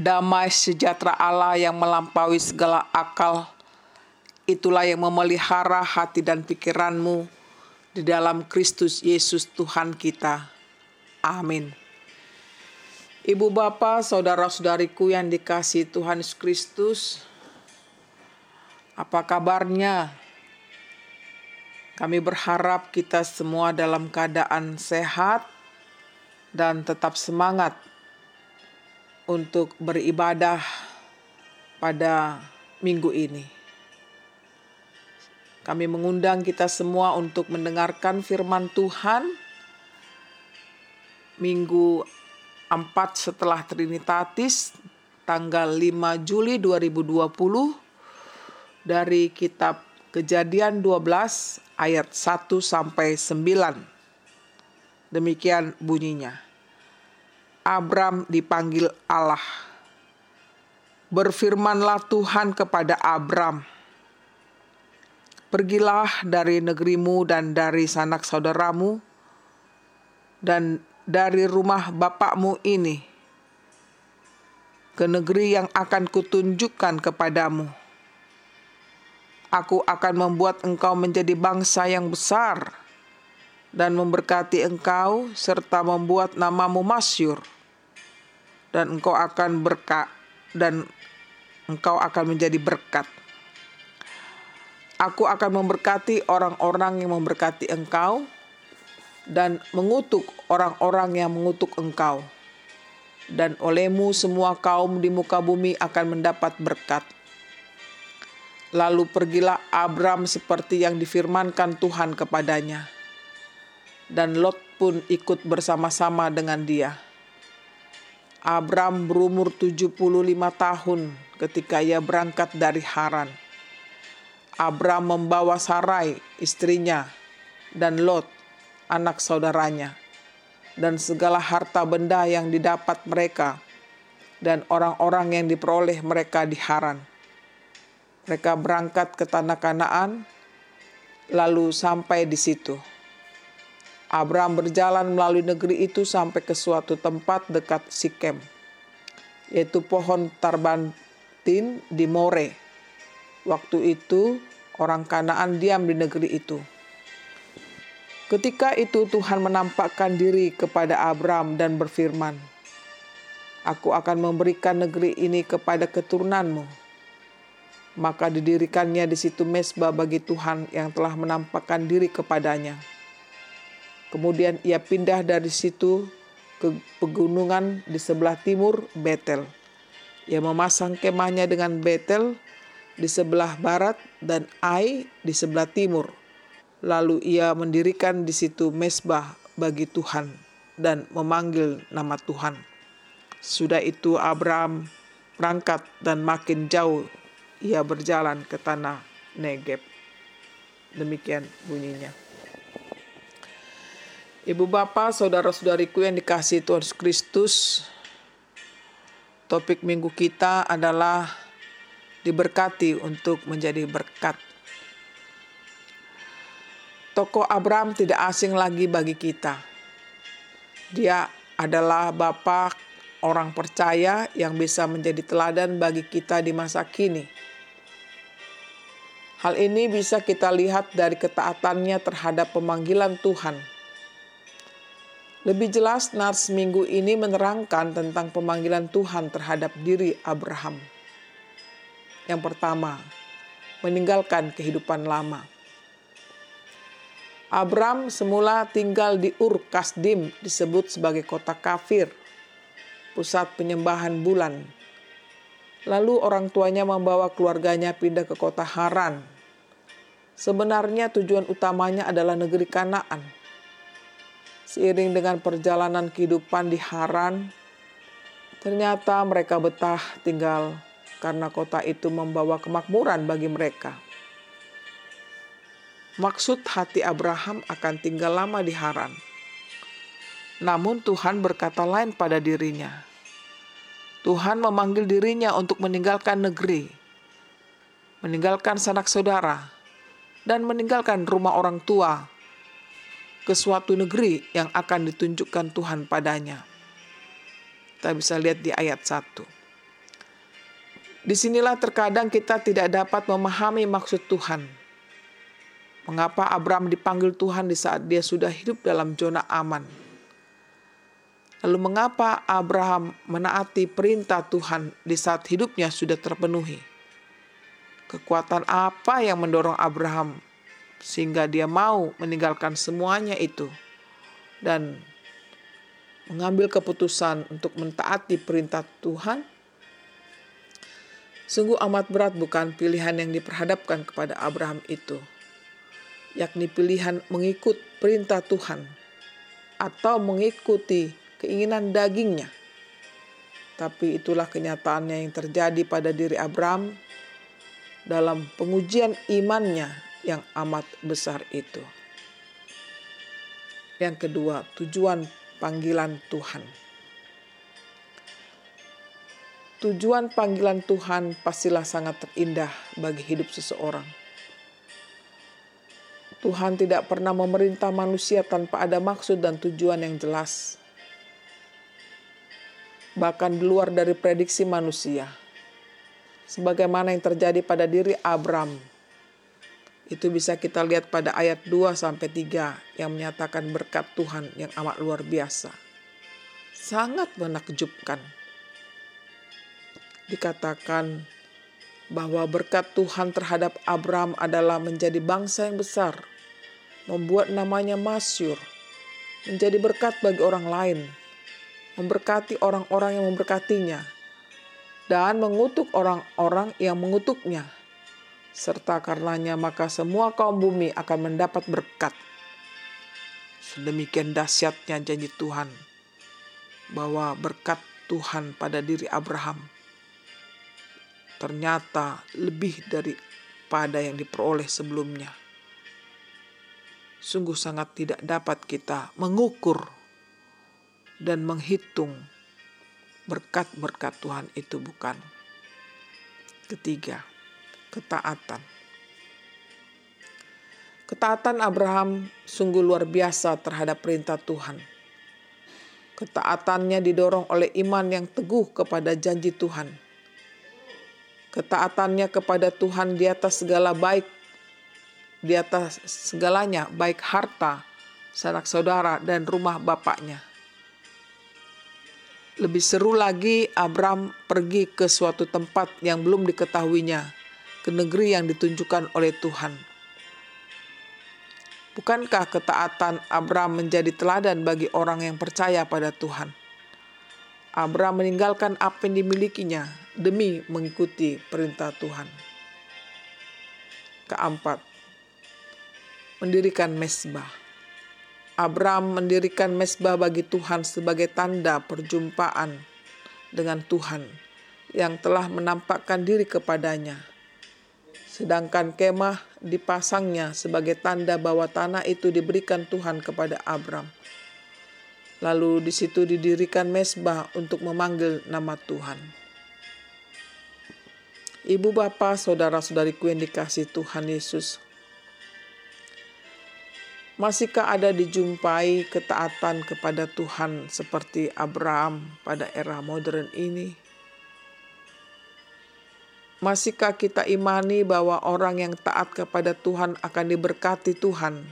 damai sejahtera Allah yang melampaui segala akal, itulah yang memelihara hati dan pikiranmu di dalam Kristus Yesus Tuhan kita. Amin. Ibu bapa, saudara-saudariku yang dikasih Tuhan Yesus Kristus, apa kabarnya? Kami berharap kita semua dalam keadaan sehat dan tetap semangat untuk beribadah pada minggu ini. Kami mengundang kita semua untuk mendengarkan firman Tuhan minggu 4 setelah Trinitatis tanggal 5 Juli 2020 dari kitab Kejadian 12 ayat 1 sampai 9. Demikian bunyinya. Abram dipanggil Allah. Berfirmanlah Tuhan kepada Abram, Pergilah dari negerimu dan dari sanak saudaramu dan dari rumah bapakmu ini ke negeri yang akan kutunjukkan kepadamu Aku akan membuat engkau menjadi bangsa yang besar dan memberkati engkau serta membuat namamu masyur. Dan engkau akan berkat dan engkau akan menjadi berkat. Aku akan memberkati orang-orang yang memberkati engkau dan mengutuk orang-orang yang mengutuk engkau. Dan olehmu semua kaum di muka bumi akan mendapat berkat Lalu pergilah Abram seperti yang difirmankan Tuhan kepadanya. Dan Lot pun ikut bersama-sama dengan dia. Abram berumur 75 tahun ketika ia berangkat dari Haran. Abram membawa Sarai, istrinya, dan Lot, anak saudaranya, dan segala harta benda yang didapat mereka, dan orang-orang yang diperoleh mereka di Haran mereka berangkat ke tanah Kanaan, lalu sampai di situ. Abraham berjalan melalui negeri itu sampai ke suatu tempat dekat Sikem, yaitu pohon tarbantin di More. Waktu itu orang Kanaan diam di negeri itu. Ketika itu Tuhan menampakkan diri kepada Abraham dan berfirman, Aku akan memberikan negeri ini kepada keturunanmu maka didirikannya di situ mesbah bagi Tuhan yang telah menampakkan diri kepadanya. Kemudian ia pindah dari situ ke pegunungan di sebelah timur Betel. Ia memasang kemahnya dengan Betel di sebelah barat dan Ai di sebelah timur. Lalu ia mendirikan di situ mesbah bagi Tuhan dan memanggil nama Tuhan. Sudah itu Abraham berangkat dan makin jauh ia berjalan ke tanah Negeb. Demikian bunyinya. Ibu bapak, saudara-saudariku yang dikasih Tuhan Kristus, topik minggu kita adalah diberkati untuk menjadi berkat. Tokoh Abraham tidak asing lagi bagi kita. Dia adalah bapak orang percaya yang bisa menjadi teladan bagi kita di masa kini Hal ini bisa kita lihat dari ketaatannya terhadap pemanggilan Tuhan. Lebih jelas, Nars minggu ini menerangkan tentang pemanggilan Tuhan terhadap diri Abraham. Yang pertama, meninggalkan kehidupan lama. Abram semula tinggal di Ur Kasdim disebut sebagai kota kafir, pusat penyembahan bulan Lalu orang tuanya membawa keluarganya pindah ke kota Haran. Sebenarnya tujuan utamanya adalah negeri Kanaan. Seiring dengan perjalanan kehidupan di Haran, ternyata mereka betah tinggal karena kota itu membawa kemakmuran bagi mereka. Maksud hati Abraham akan tinggal lama di Haran. Namun Tuhan berkata lain pada dirinya Tuhan memanggil dirinya untuk meninggalkan negeri, meninggalkan sanak saudara, dan meninggalkan rumah orang tua ke suatu negeri yang akan ditunjukkan Tuhan padanya. Kita bisa lihat di ayat 1. Di sinilah terkadang kita tidak dapat memahami maksud Tuhan. Mengapa Abraham dipanggil Tuhan di saat dia sudah hidup dalam zona aman? Lalu mengapa Abraham menaati perintah Tuhan di saat hidupnya sudah terpenuhi? Kekuatan apa yang mendorong Abraham sehingga dia mau meninggalkan semuanya itu dan mengambil keputusan untuk mentaati perintah Tuhan? Sungguh amat berat bukan pilihan yang diperhadapkan kepada Abraham itu, yakni pilihan mengikut perintah Tuhan atau mengikuti keinginan dagingnya. Tapi itulah kenyataannya yang terjadi pada diri Abraham dalam pengujian imannya yang amat besar itu. Yang kedua, tujuan panggilan Tuhan. Tujuan panggilan Tuhan pastilah sangat terindah bagi hidup seseorang. Tuhan tidak pernah memerintah manusia tanpa ada maksud dan tujuan yang jelas, bahkan di luar dari prediksi manusia, sebagaimana yang terjadi pada diri Abram. Itu bisa kita lihat pada ayat 2 sampai 3 yang menyatakan berkat Tuhan yang amat luar biasa. Sangat menakjubkan dikatakan bahwa berkat Tuhan terhadap Abraham adalah menjadi bangsa yang besar, membuat namanya masyur, menjadi berkat bagi orang lain, memberkati orang-orang yang memberkatinya, dan mengutuk orang-orang yang mengutuknya. Serta karenanya maka semua kaum bumi akan mendapat berkat. Sedemikian dahsyatnya janji Tuhan bahwa berkat Tuhan pada diri Abraham ternyata lebih daripada yang diperoleh sebelumnya. Sungguh sangat tidak dapat kita mengukur dan menghitung berkat-berkat Tuhan itu bukan. Ketiga, ketaatan. Ketaatan Abraham sungguh luar biasa terhadap perintah Tuhan. Ketaatannya didorong oleh iman yang teguh kepada janji Tuhan ketaatannya kepada Tuhan di atas segala baik, di atas segalanya, baik harta, sanak saudara, dan rumah bapaknya. Lebih seru lagi, Abram pergi ke suatu tempat yang belum diketahuinya, ke negeri yang ditunjukkan oleh Tuhan. Bukankah ketaatan Abram menjadi teladan bagi orang yang percaya pada Tuhan? Abram meninggalkan apa yang dimilikinya demi mengikuti perintah Tuhan. Keempat, mendirikan mesbah. Abraham mendirikan mesbah bagi Tuhan sebagai tanda perjumpaan dengan Tuhan yang telah menampakkan diri kepadanya. Sedangkan kemah dipasangnya sebagai tanda bahwa tanah itu diberikan Tuhan kepada Abram. Lalu di situ didirikan mesbah untuk memanggil nama Tuhan. Ibu bapak, saudara-saudariku yang dikasih Tuhan Yesus. Masihkah ada dijumpai ketaatan kepada Tuhan seperti Abraham pada era modern ini? Masihkah kita imani bahwa orang yang taat kepada Tuhan akan diberkati Tuhan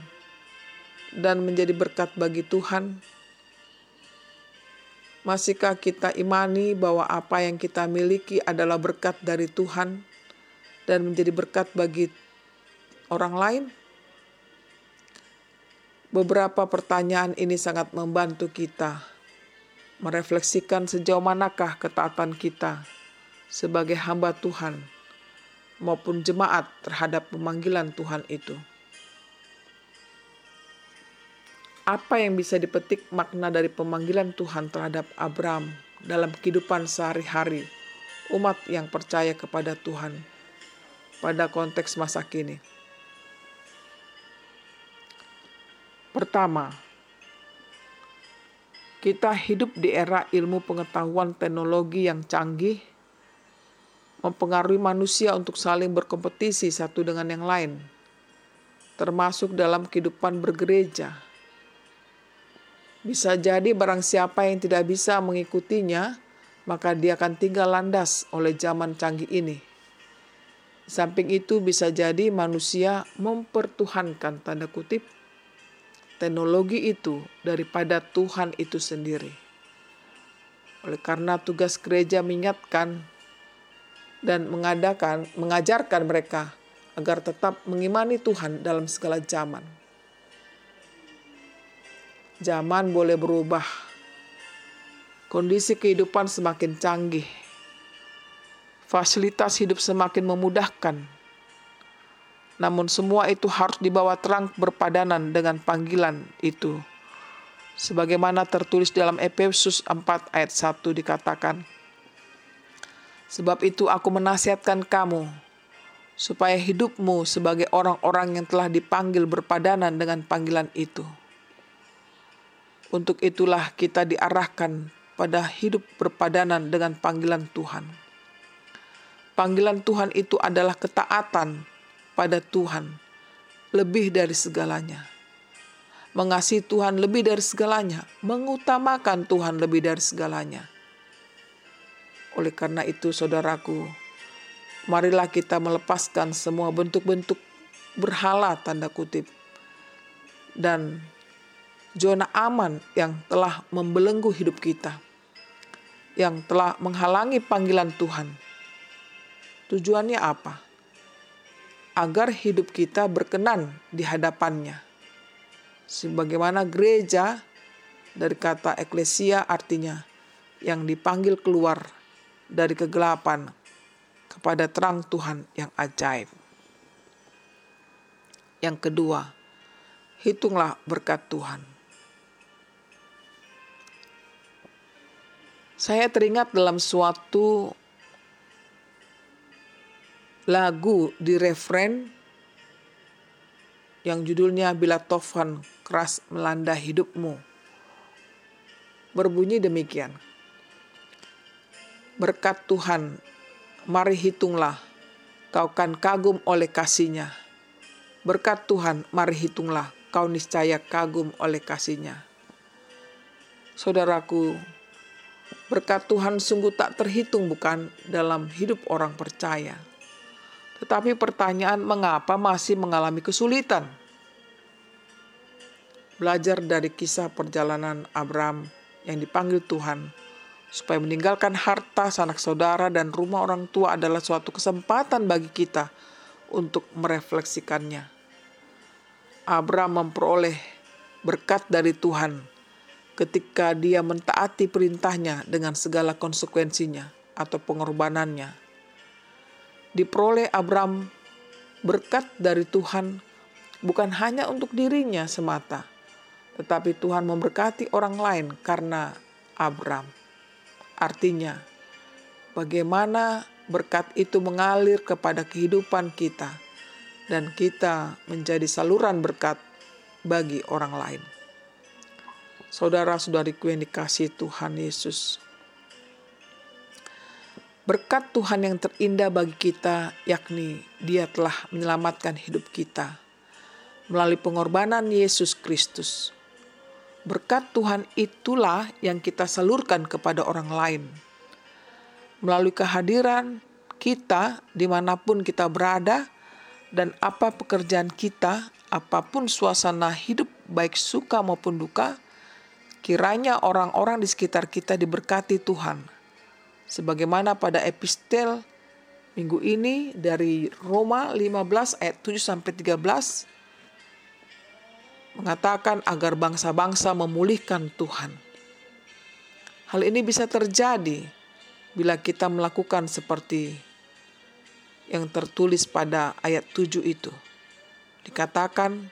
dan menjadi berkat bagi Tuhan? Masihkah kita imani bahwa apa yang kita miliki adalah berkat dari Tuhan dan menjadi berkat bagi orang lain? Beberapa pertanyaan ini sangat membantu kita merefleksikan sejauh manakah ketaatan kita sebagai hamba Tuhan maupun jemaat terhadap pemanggilan Tuhan itu. apa yang bisa dipetik makna dari pemanggilan Tuhan terhadap Abraham dalam kehidupan sehari-hari umat yang percaya kepada Tuhan pada konteks masa kini. Pertama, kita hidup di era ilmu pengetahuan teknologi yang canggih, mempengaruhi manusia untuk saling berkompetisi satu dengan yang lain, termasuk dalam kehidupan bergereja bisa jadi barang siapa yang tidak bisa mengikutinya maka dia akan tinggal landas oleh zaman canggih ini. Samping itu bisa jadi manusia mempertuhankan tanda kutip teknologi itu daripada Tuhan itu sendiri. Oleh karena tugas gereja mengingatkan dan mengadakan mengajarkan mereka agar tetap mengimani Tuhan dalam segala zaman. Zaman boleh berubah. Kondisi kehidupan semakin canggih fasilitas hidup semakin memudahkan. Namun semua itu harus dibawa terang berpadanan dengan panggilan itu. Sebagaimana tertulis dalam Efesus 4 ayat 1 dikatakan, Sebab itu aku menasihatkan kamu, supaya hidupmu sebagai orang-orang yang telah dipanggil berpadanan dengan panggilan itu. Untuk itulah kita diarahkan pada hidup berpadanan dengan panggilan Tuhan Panggilan Tuhan itu adalah ketaatan pada Tuhan lebih dari segalanya. Mengasihi Tuhan lebih dari segalanya, mengutamakan Tuhan lebih dari segalanya. Oleh karena itu, saudaraku, marilah kita melepaskan semua bentuk-bentuk berhala tanda kutip dan zona aman yang telah membelenggu hidup kita, yang telah menghalangi panggilan Tuhan Tujuannya apa? Agar hidup kita berkenan di hadapannya. Sebagaimana gereja dari kata eklesia artinya yang dipanggil keluar dari kegelapan kepada terang Tuhan yang ajaib. Yang kedua, hitunglah berkat Tuhan. Saya teringat dalam suatu lagu di referen yang judulnya Bila Tofan Keras Melanda Hidupmu. Berbunyi demikian. Berkat Tuhan, mari hitunglah, kau kan kagum oleh kasihnya. Berkat Tuhan, mari hitunglah, kau niscaya kagum oleh kasihnya. Saudaraku, berkat Tuhan sungguh tak terhitung bukan dalam hidup orang percaya tetapi pertanyaan mengapa masih mengalami kesulitan? Belajar dari kisah perjalanan Abraham yang dipanggil Tuhan supaya meninggalkan harta sanak saudara dan rumah orang tua adalah suatu kesempatan bagi kita untuk merefleksikannya. Abraham memperoleh berkat dari Tuhan ketika dia mentaati perintahnya dengan segala konsekuensinya atau pengorbanannya diperoleh Abram berkat dari Tuhan bukan hanya untuk dirinya semata, tetapi Tuhan memberkati orang lain karena Abram. Artinya, bagaimana berkat itu mengalir kepada kehidupan kita dan kita menjadi saluran berkat bagi orang lain. Saudara-saudariku yang dikasih Tuhan Yesus, Berkat Tuhan yang terindah bagi kita, yakni Dia telah menyelamatkan hidup kita melalui pengorbanan Yesus Kristus. Berkat Tuhan itulah yang kita salurkan kepada orang lain. Melalui kehadiran kita di mana pun kita berada dan apa pekerjaan kita, apa pun suasana hidup baik suka maupun duka, kiranya orang-orang di sekitar kita diberkati Tuhan sebagaimana pada epistel minggu ini dari Roma 15 ayat 7 sampai 13 mengatakan agar bangsa-bangsa memulihkan Tuhan. Hal ini bisa terjadi bila kita melakukan seperti yang tertulis pada ayat 7 itu. Dikatakan,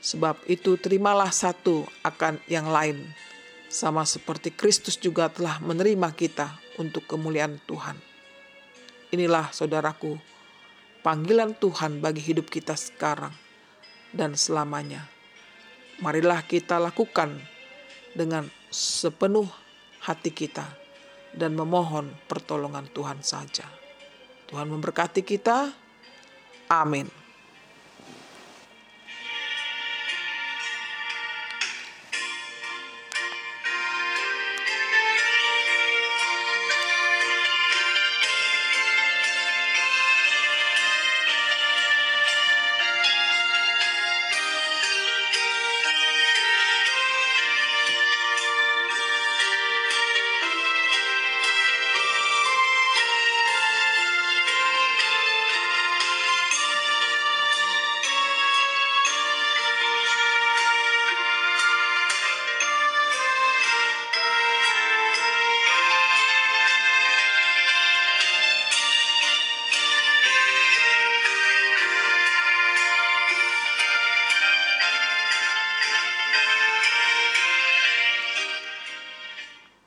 sebab itu terimalah satu akan yang lain, sama seperti Kristus juga telah menerima kita untuk kemuliaan Tuhan. Inilah saudaraku, panggilan Tuhan bagi hidup kita sekarang dan selamanya. Marilah kita lakukan dengan sepenuh hati kita dan memohon pertolongan Tuhan saja. Tuhan memberkati kita. Amin.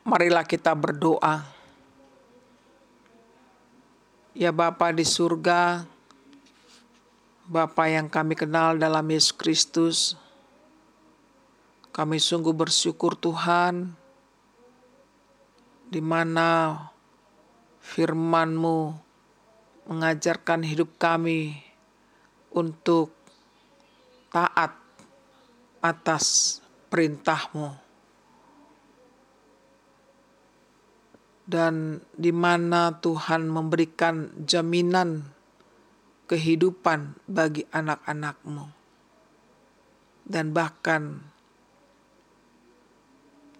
Marilah kita berdoa. Ya Bapa di surga, Bapa yang kami kenal dalam Yesus Kristus, kami sungguh bersyukur Tuhan, di mana firman-Mu mengajarkan hidup kami untuk taat atas perintah-Mu. Dan di mana Tuhan memberikan jaminan kehidupan bagi anak-anakmu. Dan bahkan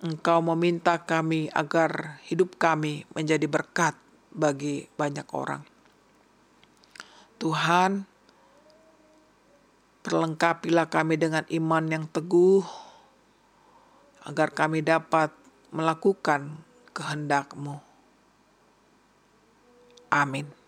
engkau meminta kami agar hidup kami menjadi berkat bagi banyak orang. Tuhan, perlengkapilah kami dengan iman yang teguh, agar kami dapat melakukan kehendakmu. Amin.